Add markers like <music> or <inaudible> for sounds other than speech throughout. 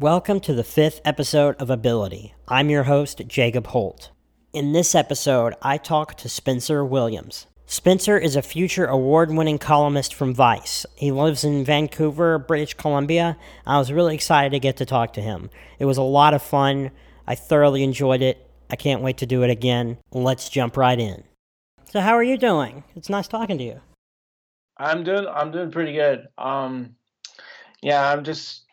Welcome to the fifth episode of Ability. I'm your host, Jacob Holt. In this episode, I talk to Spencer Williams. Spencer is a future award winning columnist from Vice. He lives in Vancouver, British Columbia. I was really excited to get to talk to him. It was a lot of fun. I thoroughly enjoyed it. I can't wait to do it again. Let's jump right in. So, how are you doing? It's nice talking to you. I'm doing I'm doing pretty good. Um yeah, I'm just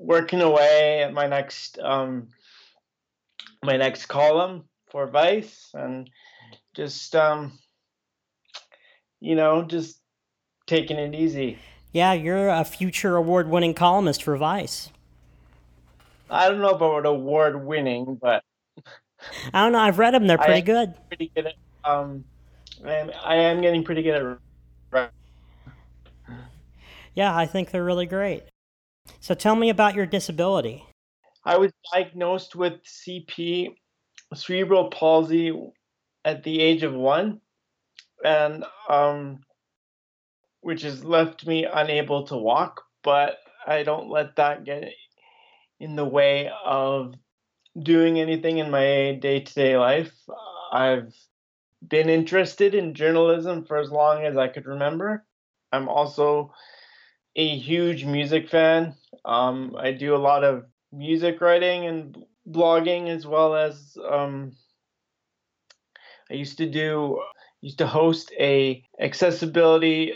working away at my next um my next column for Vice and just um you know, just taking it easy. Yeah, you're a future award winning columnist for Vice. I don't know about award winning, but I don't know. I've read them. They're pretty good. Pretty good at, um, I am, I am getting pretty good at yeah, I think they're really great. So tell me about your disability. I was diagnosed with CP, cerebral palsy, at the age of one, and um, which has left me unable to walk. But I don't let that get in the way of doing anything in my day to day life. I've been interested in journalism for as long as I could remember. I'm also a huge music fan. Um, I do a lot of music writing and blogging as well as um, I used to do used to host a accessibility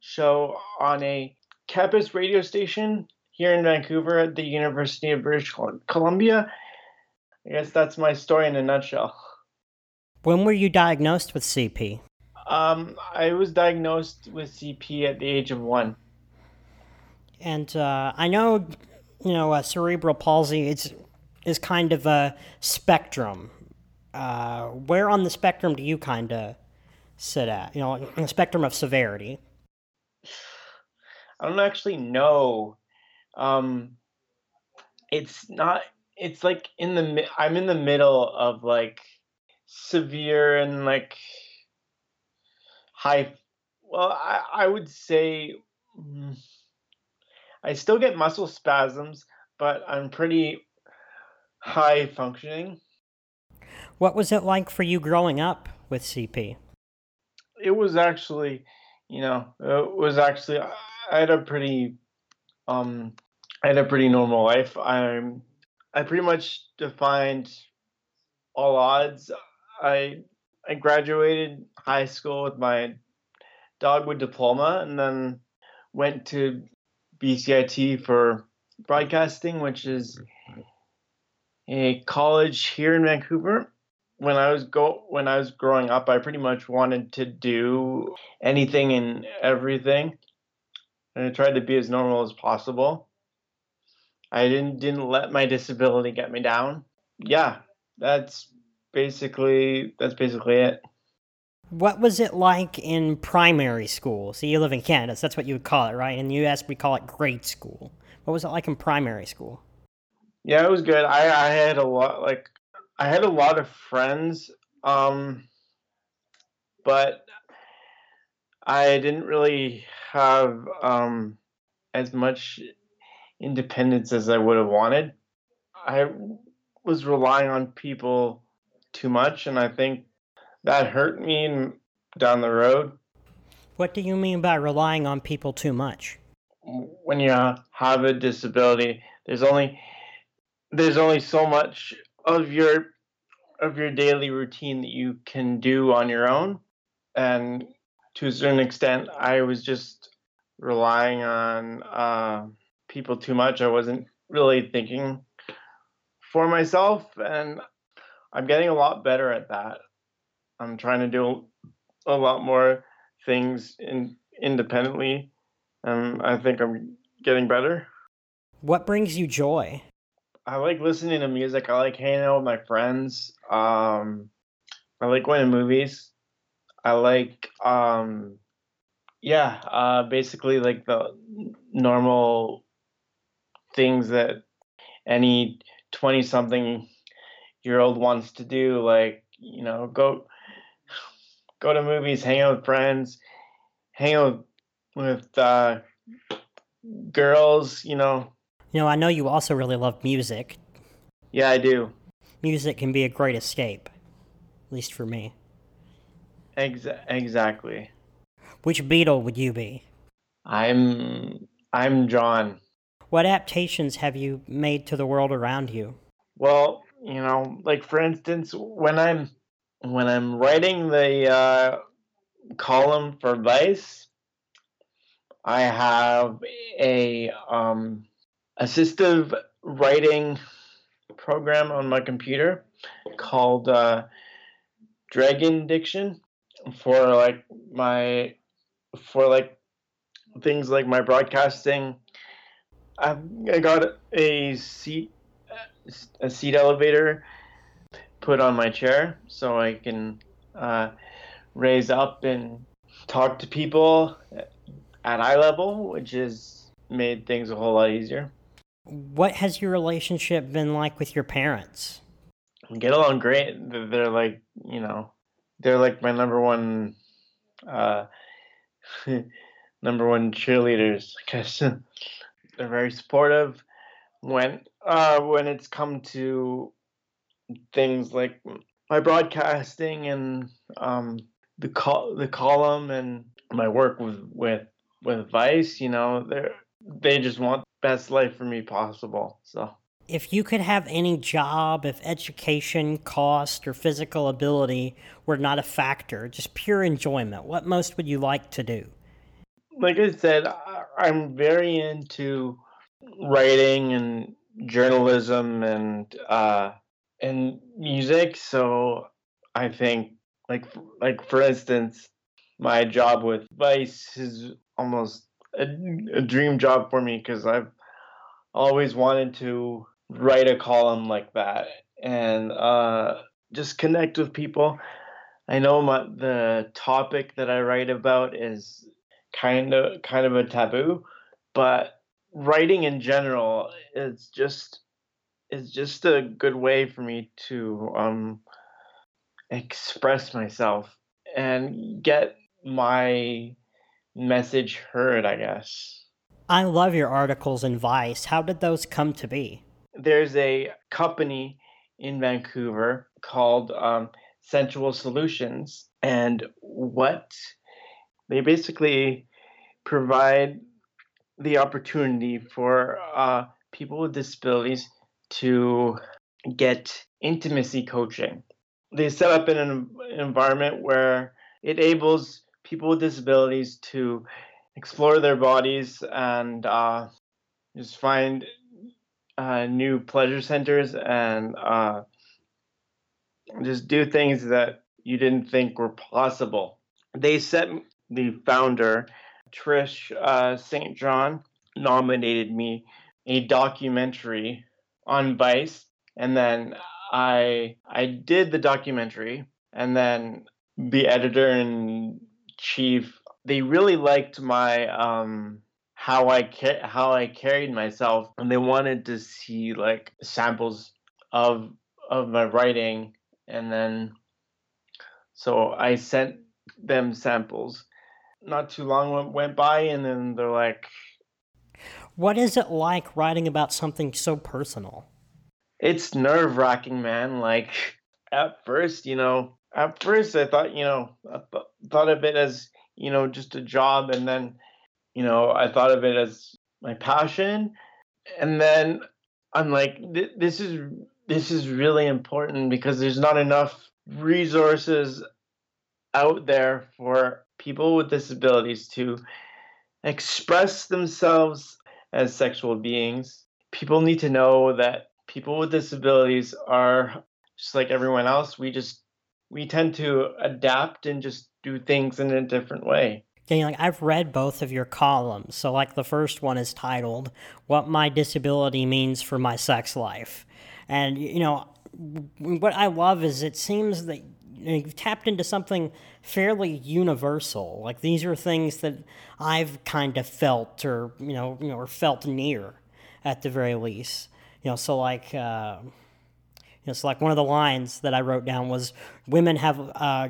show on a campus radio station here in Vancouver at the University of British Columbia. I guess that's my story in a nutshell. When were you diagnosed with CP? Um, I was diagnosed with CP at the age of one. And uh, I know, you know, uh, cerebral palsy is is kind of a spectrum. Uh, where on the spectrum do you kind of sit at? You know, in the spectrum of severity. I don't actually know. Um, it's not. It's like in the. I'm in the middle of like severe and like high. Well, I I would say. Mm, I still get muscle spasms, but I'm pretty high functioning. What was it like for you growing up with CP? It was actually, you know, it was actually I had a pretty um I had a pretty normal life. I'm I pretty much defined all odds. I I graduated high school with my dogwood diploma and then went to BCIT for broadcasting, which is a college here in Vancouver. When I was go when I was growing up, I pretty much wanted to do anything and everything, and I tried to be as normal as possible. I didn't didn't let my disability get me down. Yeah, that's basically that's basically it. What was it like in primary school? So you live in Canada, so that's what you would call it, right? In the U.S., we call it grade school. What was it like in primary school? Yeah, it was good. I I had a lot like I had a lot of friends, um, but I didn't really have um, as much independence as I would have wanted. I was relying on people too much, and I think that hurt me down the road. What do you mean by relying on people too much? When you have a disability, there's only there's only so much of your of your daily routine that you can do on your own, and to a certain extent, I was just relying on uh, people too much. I wasn't really thinking for myself, and I'm getting a lot better at that. I'm trying to do a lot more things in, independently. and I think I'm getting better. What brings you joy? I like listening to music. I like hanging out with my friends. Um, I like going to movies. I like, um, yeah, uh, basically like the normal things that any 20 something year old wants to do, like, you know, go go to movies, hang out with friends, hang out with uh, girls, you know. You know, I know you also really love music. Yeah, I do. Music can be a great escape, at least for me. Ex- exactly. Which Beatle would you be? I'm I'm John. What adaptations have you made to the world around you? Well, you know, like for instance, when I'm when I'm writing the uh, column for Vice, I have a um, assistive writing program on my computer called uh, Dragon Dictation for like my for like things like my broadcasting. I've, I got a seat a seat elevator put on my chair so I can uh, raise up and talk to people at eye level, which has made things a whole lot easier. What has your relationship been like with your parents? We get along great. They're, they're like, you know, they're like my number one, uh, <laughs> number one cheerleaders. I guess <laughs> they're very supportive when uh, when it's come to things like my broadcasting and um, the col- the column and my work with with with Vice, you know, they they just want the best life for me possible. So if you could have any job, if education, cost, or physical ability were not a factor, just pure enjoyment, what most would you like to do? Like I said, I'm very into writing and journalism and uh, and music. So I think, like like for instance, my job with Vice is almost a, a dream job for me because I've always wanted to write a column like that and uh, just connect with people. I know my, the topic that I write about is kind of kind of a taboo, but writing in general is just is just a good way for me to um, express myself and get my message heard, I guess. I love your articles in Vice. How did those come to be? There's a company in Vancouver called um, Sensual Solutions, and what they basically provide the opportunity for uh, people with disabilities to get intimacy coaching. They set up in an environment where it enables people with disabilities to explore their bodies and uh, just find uh, new pleasure centers and uh, just do things that you didn't think were possible. They set the founder Trish uh, St. John nominated me a documentary on Vice, and then I I did the documentary, and then the editor in chief they really liked my um how I ca- how I carried myself, and they wanted to see like samples of of my writing, and then so I sent them samples. Not too long went by, and then they're like, "What is it like writing about something so personal?" It's nerve wracking, man. Like at first, you know, at first I thought, you know, I th- thought of it as you know just a job, and then you know I thought of it as my passion, and then I'm like, th- this is this is really important because there's not enough resources out there for people with disabilities to express themselves as sexual beings. People need to know that people with disabilities are just like everyone else. We just we tend to adapt and just do things in a different way. Yeah, like I've read both of your columns. So like the first one is titled "What My Disability Means for My Sex Life," and you know what I love is it seems that you've tapped into something fairly universal. Like these are things that I've kind of felt or you know, you know, or felt near at the very least. You know, so like uh, you know, so like one of the lines that I wrote down was women have uh,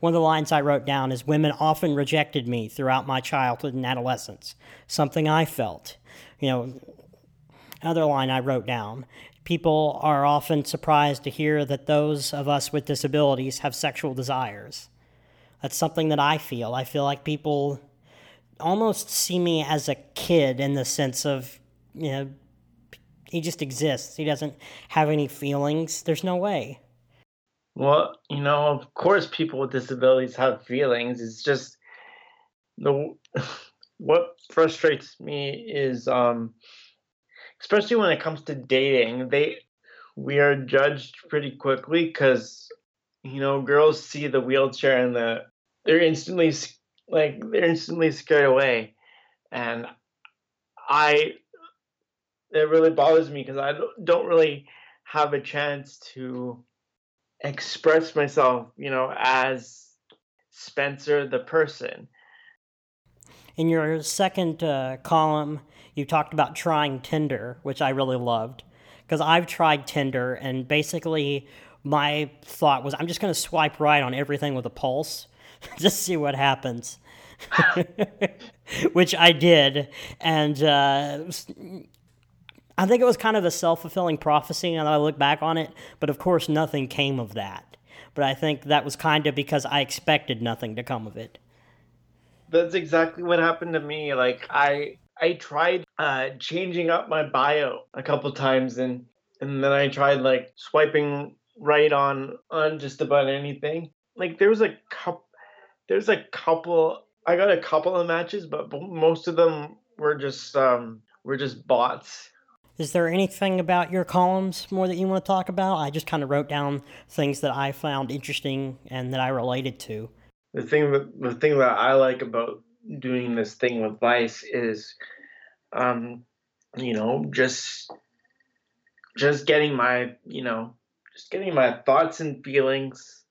one of the lines I wrote down is women often rejected me throughout my childhood and adolescence. Something I felt. You know, Another line I wrote down people are often surprised to hear that those of us with disabilities have sexual desires. That's something that I feel. I feel like people almost see me as a kid in the sense of, you know, he just exists. He doesn't have any feelings. There's no way. Well, you know, of course, people with disabilities have feelings. It's just the <laughs> what frustrates me is, um, especially when it comes to dating, they we are judged pretty quickly because you know girls see the wheelchair and the they're instantly like they're instantly scared away, and I it really bothers me because I don't really have a chance to express myself, you know, as Spencer the person. In your second uh, column, you talked about trying Tinder, which I really loved because I've tried Tinder and basically my thought was I'm just going to swipe right on everything with a pulse <laughs> just see what happens. <laughs> Which I did, and uh, I think it was kind of a self fulfilling prophecy now that I look back on it, but of course, nothing came of that. But I think that was kind of because I expected nothing to come of it. That's exactly what happened to me. Like, I. I tried uh, changing up my bio a couple times, and and then I tried like swiping right on on just about anything. Like there was a couple, there's a couple. I got a couple of matches, but most of them were just um, were just bots. Is there anything about your columns more that you want to talk about? I just kind of wrote down things that I found interesting and that I related to. The thing that the thing that I like about doing this thing with Vice is, um, you know, just just getting my you know just getting my thoughts and feelings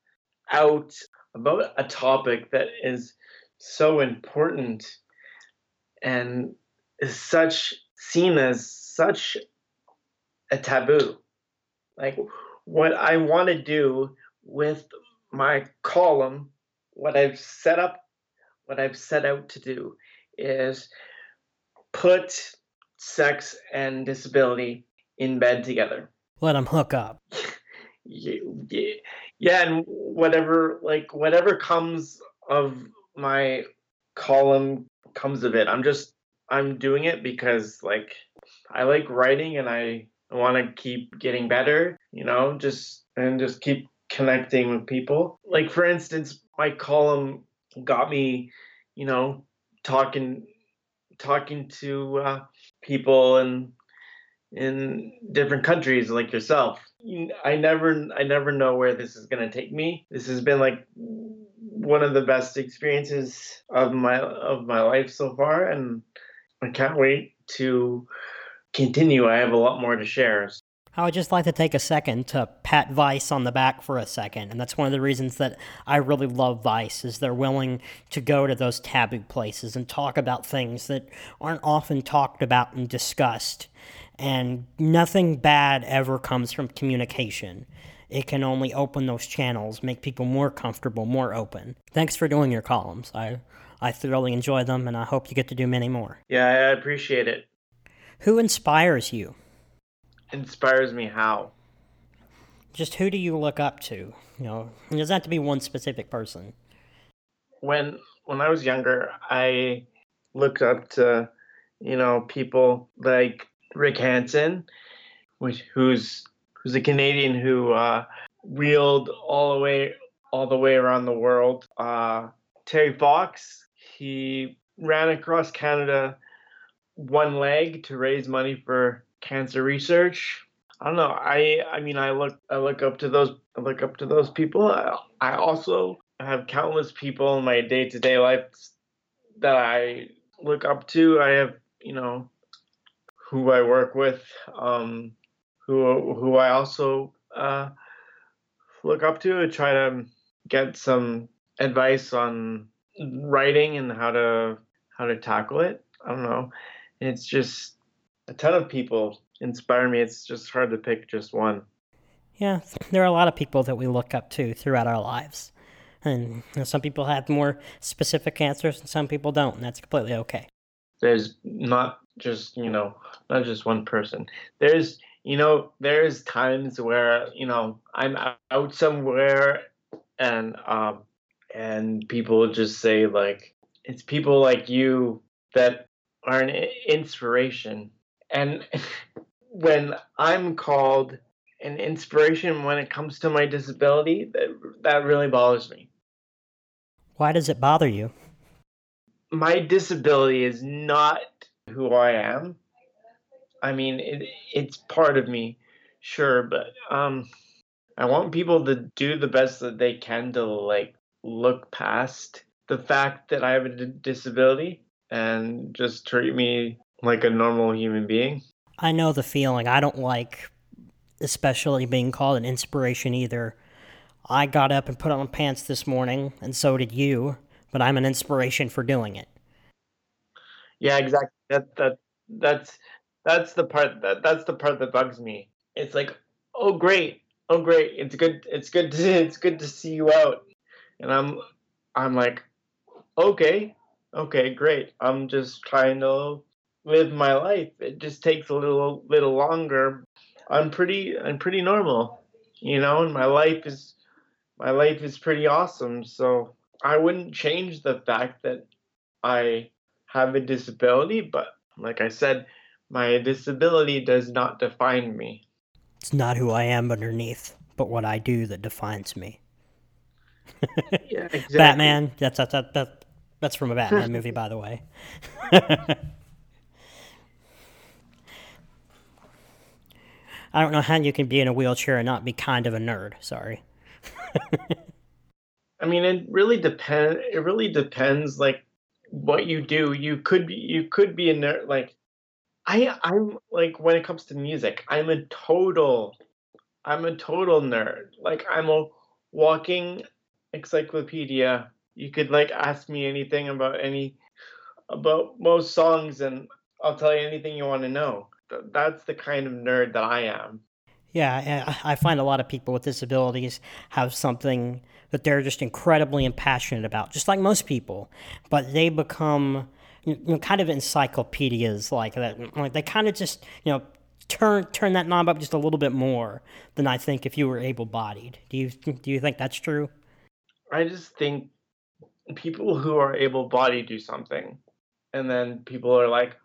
out about a topic that is so important and is such seen as such a taboo. Like what I want to do with my column, what I've set up, what I've set out to do is put sex and disability in bed together. Let them hook up. <laughs> yeah, yeah, and whatever like whatever comes of my column comes of it. I'm just I'm doing it because like I like writing and I want to keep getting better, you know, just and just keep connecting with people. Like for instance, my column got me, you know, talking talking to uh, people in in different countries like yourself. I never I never know where this is going to take me. This has been like one of the best experiences of my of my life so far and I can't wait to continue. I have a lot more to share. I would just like to take a second to pat Vice on the back for a second, and that's one of the reasons that I really love Vice is they're willing to go to those taboo places and talk about things that aren't often talked about and discussed. And nothing bad ever comes from communication. It can only open those channels, make people more comfortable, more open. Thanks for doing your columns. I I thoroughly enjoy them, and I hope you get to do many more. Yeah, I appreciate it. Who inspires you? Inspires me how? Just who do you look up to? You know, it doesn't have to be one specific person. When when I was younger, I looked up to, you know, people like Rick Hansen, which who's who's a Canadian who uh, wheeled all the way all the way around the world. Uh, Terry Fox, he ran across Canada one leg to raise money for cancer research. I don't know. I I mean I look I look up to those I look up to those people. I, I also have countless people in my day to day life that I look up to. I have you know who I work with, um, who who I also uh, look up to and try to get some advice on writing and how to how to tackle it. I don't know. It's just a ton of people inspire me. It's just hard to pick just one. Yeah, <laughs> there are a lot of people that we look up to throughout our lives. And you know, some people have more specific answers and some people don't, and that's completely okay. there's not just you know not just one person there's you know there's times where you know i'm out somewhere and um and people just say like it's people like you that are an inspiration and when i'm called an inspiration when it comes to my disability that that really bothers me why does it bother you my disability is not who I am. I mean, it, it's part of me, sure, but um, I want people to do the best that they can to like look past the fact that I have a d- disability and just treat me like a normal human being. I know the feeling. I don't like, especially being called an inspiration either. I got up and put on pants this morning, and so did you but I'm an inspiration for doing it. Yeah, exactly. That that that's that's the part that that's the part that bugs me. It's like, oh great, oh great, it's good, it's good to <laughs> it's good to see you out, and I'm I'm like, okay, okay, great. I'm just trying to live my life. It just takes a little little longer. I'm pretty I'm pretty normal, you know, and my life is my life is pretty awesome. So I wouldn't change the fact that I have a disability, but like I said, my disability does not define me. It's not who I am underneath, but what I do that defines me. yeah, <laughs> exactly. Batman. That's that's that, that that's from a Batman movie, by the way. <laughs> I don't know how you can be in a wheelchair and not be kind of a nerd. Sorry. <laughs> I mean, it really depends. It really depends, like what you do. You could be, you could be a nerd. Like, I, I'm like when it comes to music, I'm a total, I'm a total nerd. Like, I'm a walking encyclopedia. You could like ask me anything about any, about most songs, and I'll tell you anything you want to know. That's the kind of nerd that I am. Yeah, I find a lot of people with disabilities have something that they're just incredibly impassioned about, just like most people. But they become you know, kind of encyclopedias like that. Like they kind of just you know turn turn that knob up just a little bit more than I think if you were able bodied. Do you do you think that's true? I just think people who are able bodied do something, and then people are like,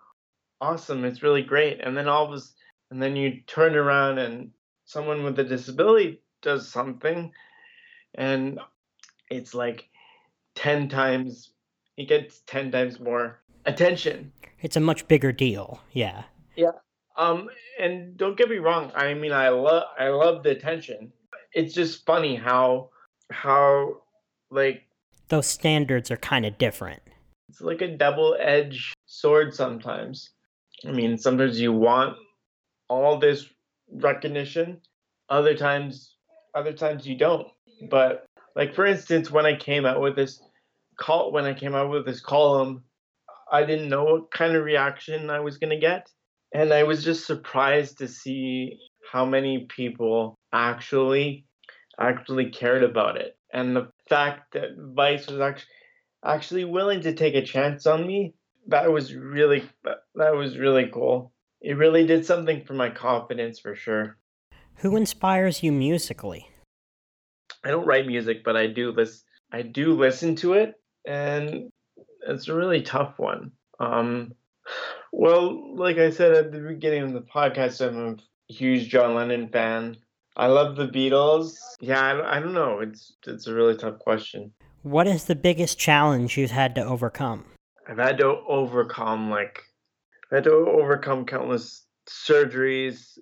"Awesome, it's really great," and then all of a and then you turn around and someone with a disability does something and it's like 10 times it gets 10 times more attention. It's a much bigger deal yeah. Yeah um and don't get me wrong i mean i love i love the attention. It's just funny how how like those standards are kind of different. It's like a double-edged sword sometimes i mean sometimes you want all this recognition other times other times you don't but like for instance, when I came out with this call, when I came out with this column, I didn't know what kind of reaction I was gonna get, and I was just surprised to see how many people actually actually cared about it, and the fact that Vice was actually actually willing to take a chance on me. That was really that was really cool. It really did something for my confidence for sure. Who inspires you musically? I don't write music, but I do listen. I do listen to it, and it's a really tough one. Um, well, like I said at the beginning of the podcast, I'm a huge John Lennon fan. I love the Beatles. Yeah, I, I don't know. It's it's a really tough question. What is the biggest challenge you've had to overcome? I've had to overcome like I had to overcome countless surgeries,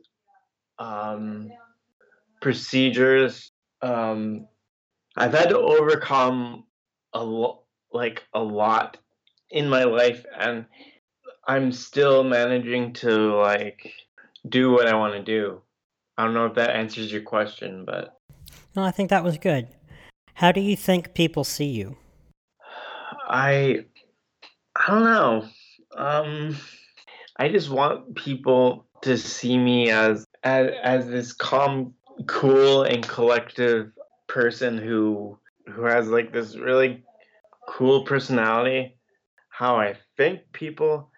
um, procedures, um, I've had to overcome a lot, like a lot in my life, and I'm still managing to like do what I want to do. I don't know if that answers your question, but no, I think that was good. How do you think people see you? I I don't know. Um I just want people to see me as as, as this calm cool and collective person who who has like this really cool personality how i think people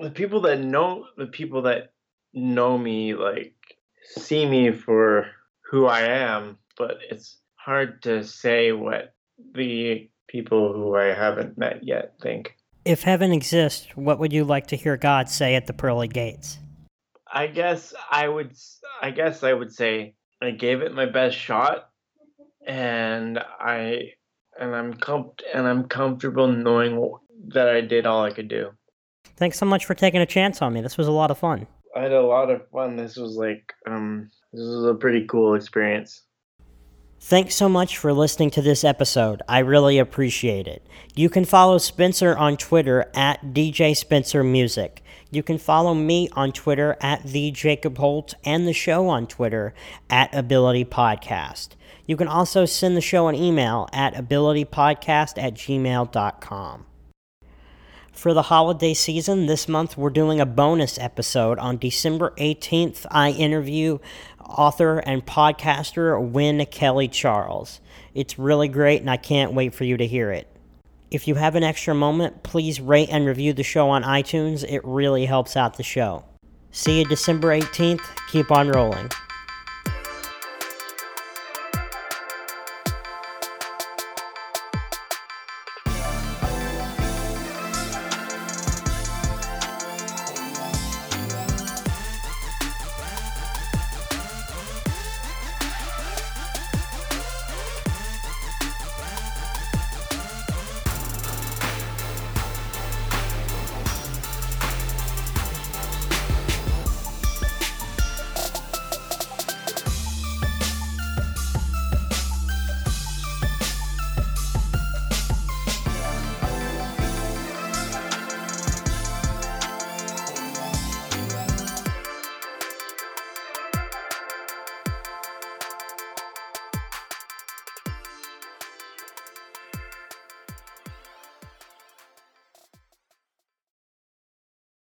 the people that know the people that know me like see me for who I am, but it's hard to say what the people who I haven't met yet think. If heaven exists, what would you like to hear God say at the pearly gates? I guess I would I guess I would say I gave it my best shot and I and I'm com- and I'm comfortable knowing that I did all I could do. Thanks so much for taking a chance on me. This was a lot of fun. I had a lot of fun. This was like um this was a pretty cool experience. Thanks so much for listening to this episode. I really appreciate it. You can follow Spencer on Twitter at DJ Spencer Music. You can follow me on Twitter at the Jacob Holt and the show on Twitter at Ability Podcast. You can also send the show an email at abilitypodcast at gmail.com. For the holiday season, this month we're doing a bonus episode. On December 18th, I interview author and podcaster Wynne Kelly Charles. It's really great, and I can't wait for you to hear it. If you have an extra moment, please rate and review the show on iTunes. It really helps out the show. See you December 18th. Keep on rolling.